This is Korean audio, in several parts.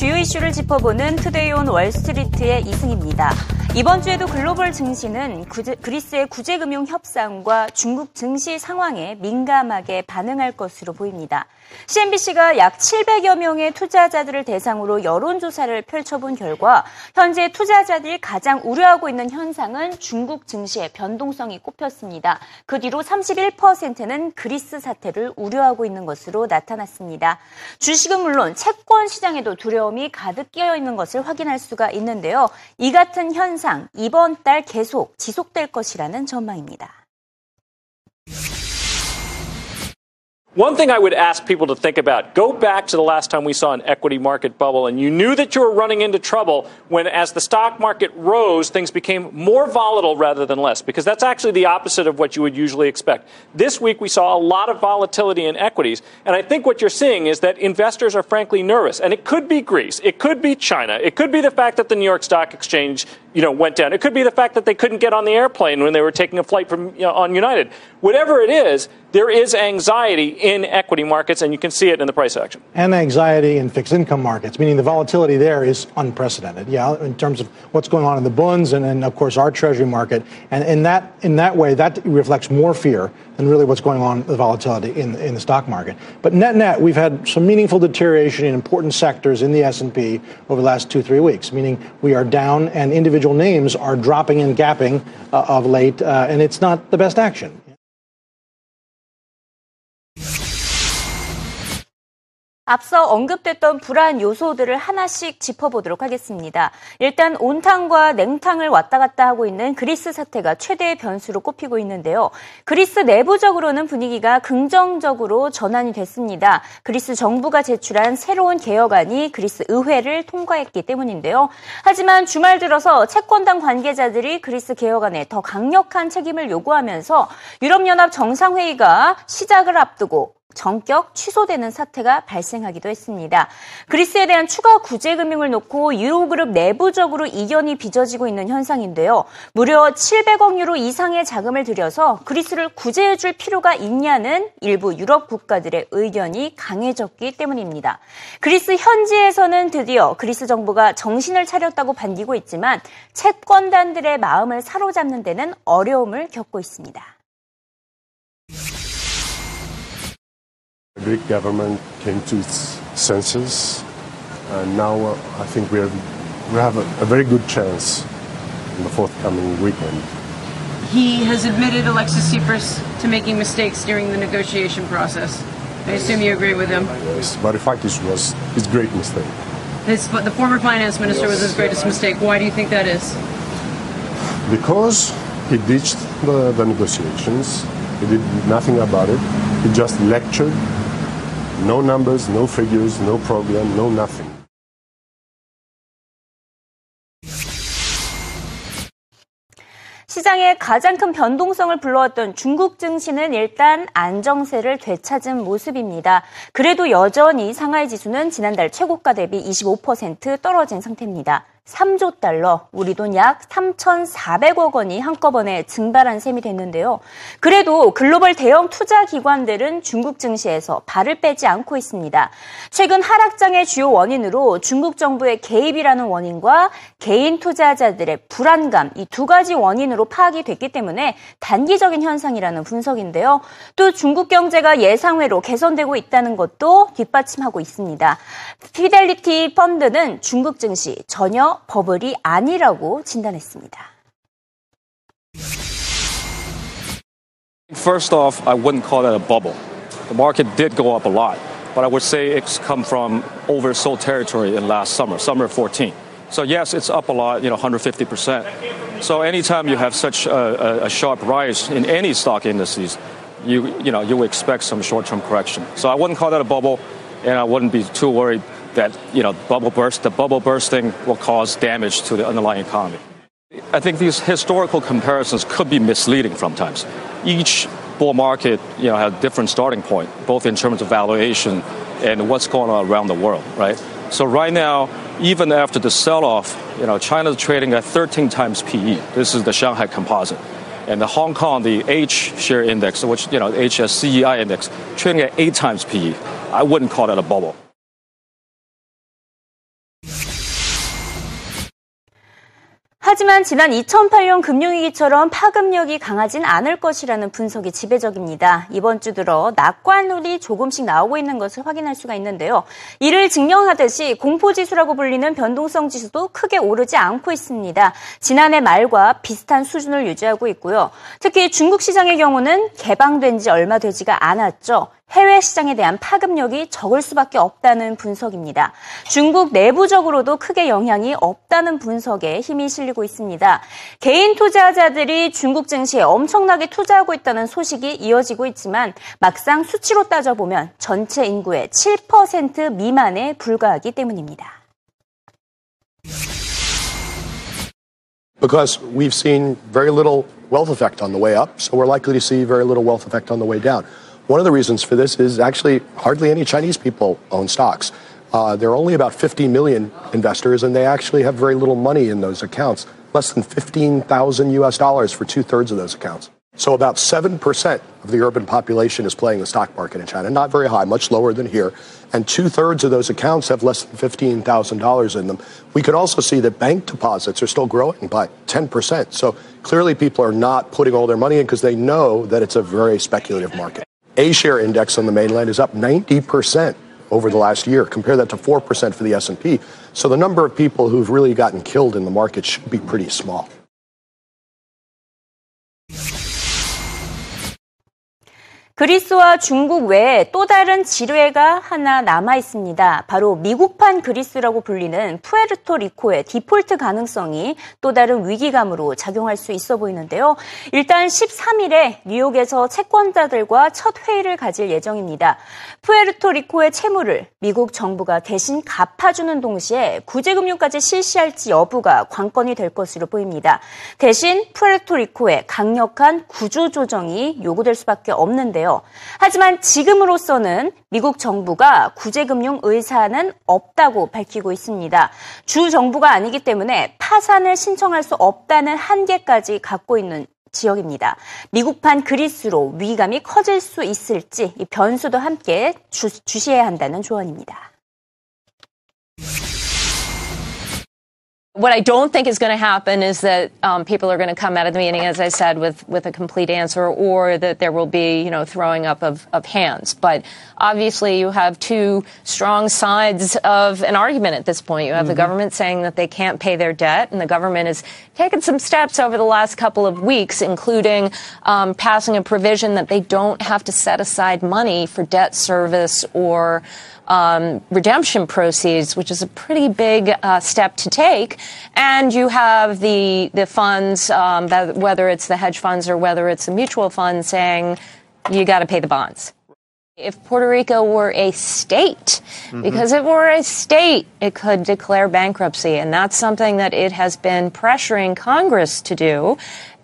주요 이슈를 짚어보는 Today on Wall Street의 이승입니다. 이번 주에도 글로벌 증시는 구제, 그리스의 구제금융 협상과 중국 증시 상황에 민감하게 반응할 것으로 보입니다. CNBC가 약 700여 명의 투자자들을 대상으로 여론조사를 펼쳐본 결과 현재 투자자들이 가장 우려하고 있는 현상은 중국 증시의 변동성이 꼽혔습니다. 그 뒤로 31%는 그리스 사태를 우려하고 있는 것으로 나타났습니다. 주식은 물론 채권 시장에도 두려 움이 가득 끼어 있는 것을 확인할 수가 있는데요. 이 같은 현상 이번 달 계속 지속될 것이라는 전망입니다. One thing I would ask people to think about go back to the last time we saw an equity market bubble, and you knew that you were running into trouble when, as the stock market rose, things became more volatile rather than less, because that's actually the opposite of what you would usually expect. This week, we saw a lot of volatility in equities, and I think what you're seeing is that investors are frankly nervous. And it could be Greece, it could be China, it could be the fact that the New York Stock Exchange you know, went down. It could be the fact that they couldn't get on the airplane when they were taking a flight from you know, on United. Whatever it is, there is anxiety in equity markets, and you can see it in the price action. And anxiety in fixed income markets, meaning the volatility there is unprecedented. Yeah, in terms of what's going on in the bonds and, and of course our treasury market, and in that in that way, that reflects more fear than really what's going on the volatility in in the stock market. But net net, we've had some meaningful deterioration in important sectors in the S and P over the last two three weeks, meaning we are down and individual names are dropping and gapping uh, of late, uh, and it's not the best action. 앞서 언급됐던 불안 요소들을 하나씩 짚어보도록 하겠습니다. 일단 온탕과 냉탕을 왔다 갔다 하고 있는 그리스 사태가 최대의 변수로 꼽히고 있는데요. 그리스 내부적으로는 분위기가 긍정적으로 전환이 됐습니다. 그리스 정부가 제출한 새로운 개혁안이 그리스 의회를 통과했기 때문인데요. 하지만 주말 들어서 채권당 관계자들이 그리스 개혁안에 더 강력한 책임을 요구하면서 유럽연합 정상회의가 시작을 앞두고 전격 취소되는 사태가 발생하기도 했습니다. 그리스에 대한 추가 구제 금융을 놓고 유로그룹 내부적으로 이견이 빚어지고 있는 현상인데요. 무려 700억 유로 이상의 자금을 들여서 그리스를 구제해 줄 필요가 있냐는 일부 유럽 국가들의 의견이 강해졌기 때문입니다. 그리스 현지에서는 드디어 그리스 정부가 정신을 차렸다고 반기고 있지만 채권단들의 마음을 사로잡는 데는 어려움을 겪고 있습니다. Greek government came to its senses, and now uh, I think we, are, we have a, a, very good chance in the forthcoming weekend. He has admitted Alexis Tsipras to making mistakes during the negotiation process. I assume you agree with him. Yes, Varoufakis was his great mistake. His, the former finance minister yes. was his greatest mistake. Why do you think that is? Because he ditched the, the negotiations. He did nothing about it. He just lectured no numbers, no figures, no program, no nothing. 시장의 가장 큰 변동성을 불러왔던 중국 증시는 일단 안정세를 되찾은 모습입니다. 그래도 여전히 상하이 지수는 지난달 최고가 대비 25% 떨어진 상태입니다. 3조 달러, 우리 돈 약 3,400억 원이 한꺼번에 증발한 셈이 됐는데요. 그래도 글로벌 대형 투자 기관들은 중국 증시에서 발을 빼지 않고 있습니다. 최근 하락장의 주요 원인으로 중국 정부의 개입이라는 원인과 개인 투자자들의 불안감 이 두 가지 원인으로 파악이 됐기 때문에 단기적인 현상이라는 분석인데요. 또 중국 경제가 예상외로 개선되고 있다는 것도 뒷받침하고 있습니다. 피델리티 펀드는 중국 증시 전혀 버블이 아니라고 진단했습니다. First off, I wouldn't call that a bubble. The market did go up a lot, but I would say it's come from oversold territory in last summer, summer 14. So yes, it's up a lot, you know, 150%. So anytime you have such a, a, a sharp rise in any stock indices, you you know you expect some short-term correction. So I wouldn't call that a bubble, and I wouldn't be too worried that you know bubble burst. The bubble bursting will cause damage to the underlying economy. I think these historical comparisons could be misleading sometimes. Each bull market, you know, has a different starting point, both in terms of valuation and what's going on around the world, right? So right now, even after the sell-off, you know, China's trading at 13 times PE. This is the Shanghai Composite. And the Hong Kong, the H share index, which, you know, HSCEI index, trading at eight times PE. I wouldn't call that a bubble. 하지만 지난 2008년 금융위기처럼 파급력이 강하진 않을 것이라는 분석이 지배적입니다. 이번 주 들어 낙관율이 조금씩 나오고 있는 것을 확인할 수가 있는데요. 이를 증명하듯이 공포지수라고 불리는 변동성 지수도 크게 오르지 않고 있습니다. 지난해 말과 비슷한 수준을 유지하고 있고요. 특히 중국 시장의 경우는 개방된 지 얼마 되지가 않았죠. 해외 시장에 대한 파급력이 적을 수밖에 없다는 분석입니다. 중국 내부적으로도 크게 영향이 없다는 분석에 힘이 실리고 있습니다. 개인 투자자들이 중국 증시에 엄청나게 투자하고 있다는 소식이 이어지고 있지만 막상 수치로 따져보면 전체 인구의 7% 미만에 불과하기 때문입니다. Because we've seen very little wealth effect on the way up, so we're likely to see very little wealth effect on the way down. One of the reasons for this is actually hardly any Chinese people own stocks. Uh, there are only about 50 million investors, and they actually have very little money in those accounts. Less than 15,000 US dollars for two thirds of those accounts. So about 7% of the urban population is playing the stock market in China. Not very high, much lower than here. And two thirds of those accounts have less than $15,000 in them. We could also see that bank deposits are still growing by 10%. So clearly people are not putting all their money in because they know that it's a very speculative market. A share index on the mainland is up 90% over the last year. Compare that to 4% for the S&P. So the number of people who've really gotten killed in the market should be pretty small. 그리스와 중국 외에 또 다른 지뢰가 하나 남아 있습니다. 바로 미국판 그리스라고 불리는 푸에르토 리코의 디폴트 가능성이 또 다른 위기감으로 작용할 수 있어 보이는데요. 일단 13일에 뉴욕에서 채권자들과 첫 회의를 가질 예정입니다. 푸에르토 리코의 채무를 미국 정부가 대신 갚아주는 동시에 구제금융까지 실시할지 여부가 관건이 될 것으로 보입니다. 대신 푸에르토 리코의 강력한 구조조정이 요구될 수밖에 없는데요. 있는데요. 하지만 지금으로서는 미국 정부가 구제금융 의사는 없다고 밝히고 있습니다. 주 정부가 아니기 때문에 파산을 신청할 수 없다는 한계까지 갖고 있는 지역입니다. 미국판 그리스로 위기감이 커질 수 있을지 이 변수도 함께 주, 주시해야 한다는 조언입니다. What I don't think is going to happen is that um, people are going to come out of the meeting, as I said, with, with a complete answer, or that there will be, you know, throwing up of, of hands. But obviously, you have two strong sides of an argument at this point. You have mm-hmm. the government saying that they can't pay their debt, and the government has taken some steps over the last couple of weeks, including um, passing a provision that they don't have to set aside money for debt service or um, redemption proceeds, which is a pretty big uh, step to take. And you have the the funds, um, that, whether it's the hedge funds or whether it's the mutual fund, saying you got to pay the bonds. If Puerto Rico were a state, mm-hmm. because if it were a state, it could declare bankruptcy. And that's something that it has been pressuring Congress to do.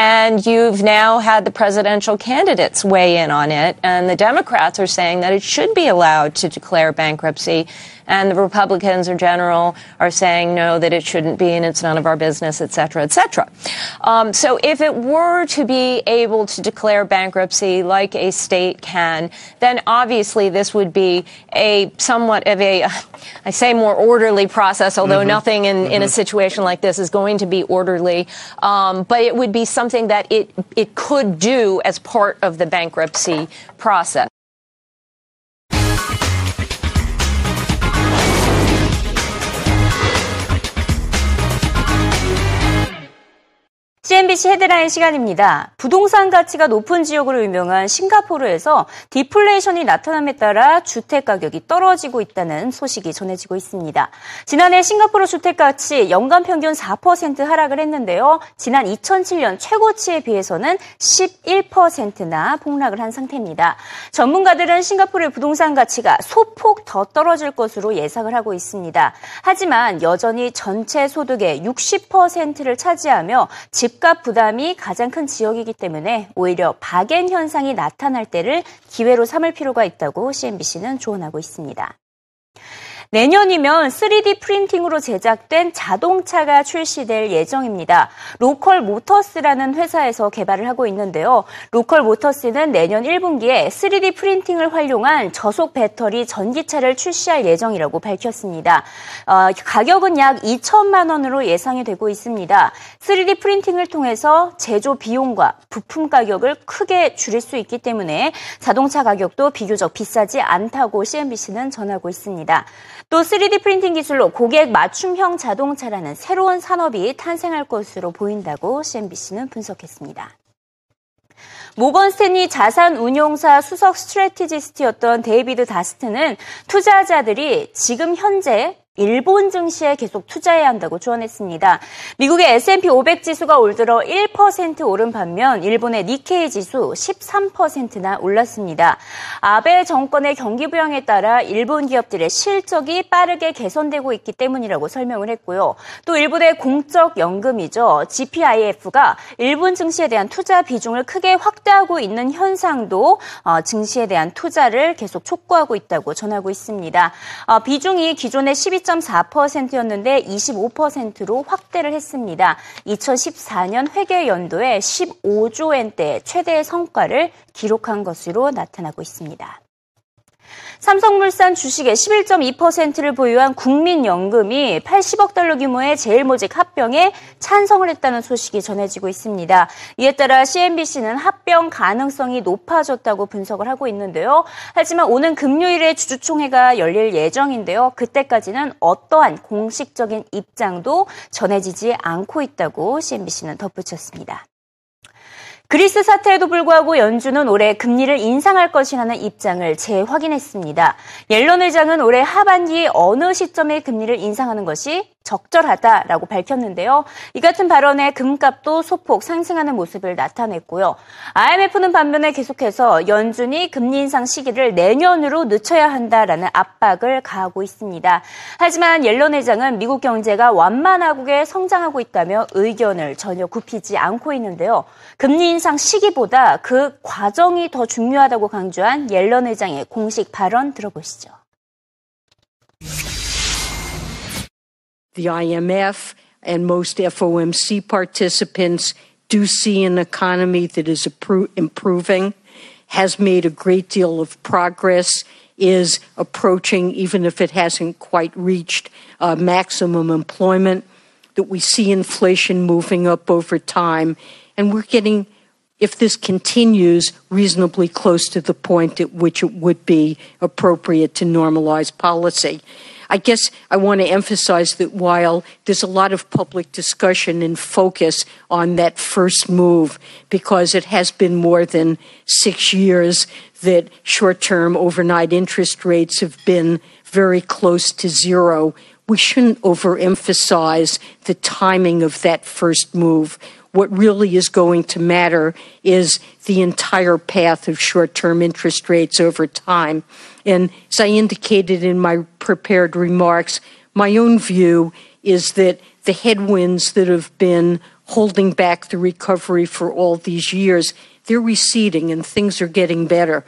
And you've now had the presidential candidates weigh in on it. And the Democrats are saying that it should be allowed to declare bankruptcy and the Republicans in general are saying no, that it shouldn't be, and it's none of our business, et cetera, et cetera. Um, so if it were to be able to declare bankruptcy like a state can, then obviously this would be a somewhat of a, I say more orderly process, although mm-hmm. nothing in, mm-hmm. in a mm-hmm. situation like this is going to be orderly. Um, but it would be something that it, it could do as part of the bankruptcy process. CNBC 헤드라인 시간입니다. 부동산 가치가 높은 지역으로 유명한 싱가포르에서 디플레이션이 나타남에 따라 주택 가격이 떨어지고 있다는 소식이 전해지고 있습니다. 지난해 싱가포르 주택 가치 연간 평균 4% 하락을 했는데요. 지난 2007년 최고치에 비해서는 11%나 폭락을 한 상태입니다. 전문가들은 싱가포르의 부동산 가치가 소폭 더 떨어질 것으로 예상을 하고 있습니다. 하지만 여전히 전체 소득의 60%를 차지하며 집 집값 부담이 가장 큰 지역이기 때문에 오히려 bargain 현상이 나타날 때를 기회로 삼을 필요가 있다고 CNBC는 조언하고 있습니다. 내년이면 3D 프린팅으로 제작된 자동차가 출시될 예정입니다. Local Motors라는 회사에서 개발을 하고 있는데요. Local Motors는 내년 1분기에 3D 프린팅을 활용한 저속 배터리 전기차를 출시할 예정이라고 밝혔습니다. 어, 가격은 약 2천만 원으로 예상이 되고 있습니다. 3D 프린팅을 통해서 제조 비용과 부품 가격을 크게 줄일 수 있기 때문에 자동차 가격도 비교적 비싸지 않다고 CNBC는 전하고 있습니다. 또 3D 프린팅 기술로 고객 맞춤형 자동차라는 새로운 산업이 탄생할 것으로 보인다고 CNBC는 분석했습니다. 모건 스탠리 자산 운용사 수석 strategist였던 데이비드 다스트는 투자자들이 지금 현재 일본 증시에 계속 투자해야 한다고 조언했습니다. 미국의 S&P 500 지수가 올 들어 1% 오른 반면 일본의 니케이 지수 13%나 올랐습니다. 아베 정권의 경기 부양에 따라 일본 기업들의 실적이 빠르게 개선되고 있기 때문이라고 설명을 했고요. 또 일본의 공적 연금이죠. GPIF가 일본 증시에 대한 투자 비중을 크게 확대하고 있는 현상도 어, 증시에 대한 투자를 계속 촉구하고 있다고 전하고 있습니다. 어, 비중이 기존의 12 10.4%였는데 25%로 확대를 했습니다. 2014년 회계 연도에 15조 엔대 최대의 성과를 기록한 것으로 나타나고 있습니다. 삼성물산 주식의 11.2%를 보유한 국민연금이 80억 달러 규모의 제일모직 합병에 찬성을 했다는 소식이 전해지고 있습니다. 이에 따라 CNBC는 합병 가능성이 높아졌다고 분석을 하고 있는데요. 하지만 오는 금요일에 주주총회가 열릴 예정인데요. 그때까지는 어떠한 공식적인 입장도 전해지지 않고 있다고 CNBC는 덧붙였습니다. 그리스 사태에도 불구하고 연준은 올해 금리를 인상할 것이라는 입장을 재확인했습니다. 옐런 의장은 올해 하반기 어느 시점에 금리를 인상하는 것이 적절하다라고 밝혔는데요. 이 같은 발언에 금값도 소폭 상승하는 모습을 나타냈고요. IMF는 반면에 계속해서 연준이 금리 인상 시기를 내년으로 늦춰야 한다라는 압박을 가하고 있습니다. 하지만 옐런 회장은 미국 경제가 완만하게 성장하고 있다며 의견을 전혀 굽히지 않고 있는데요. 금리 인상 시기보다 그 과정이 더 중요하다고 강조한 옐런 회장의 공식 발언 들어보시죠. The IMF and most FOMC participants do see an economy that is improving, has made a great deal of progress, is approaching, even if it hasn't quite reached uh, maximum employment, that we see inflation moving up over time, and we're getting if this continues reasonably close to the point at which it would be appropriate to normalize policy. I guess I want to emphasize that while there's a lot of public discussion and focus on that first move, because it has been more than six years that short term overnight interest rates have been very close to zero, we shouldn't overemphasize the timing of that first move. What really is going to matter is the entire path of short term interest rates over time. And as I indicated in my prepared remarks, my own view is that the headwinds that have been holding back the recovery for all these years, they're receding and things are getting better.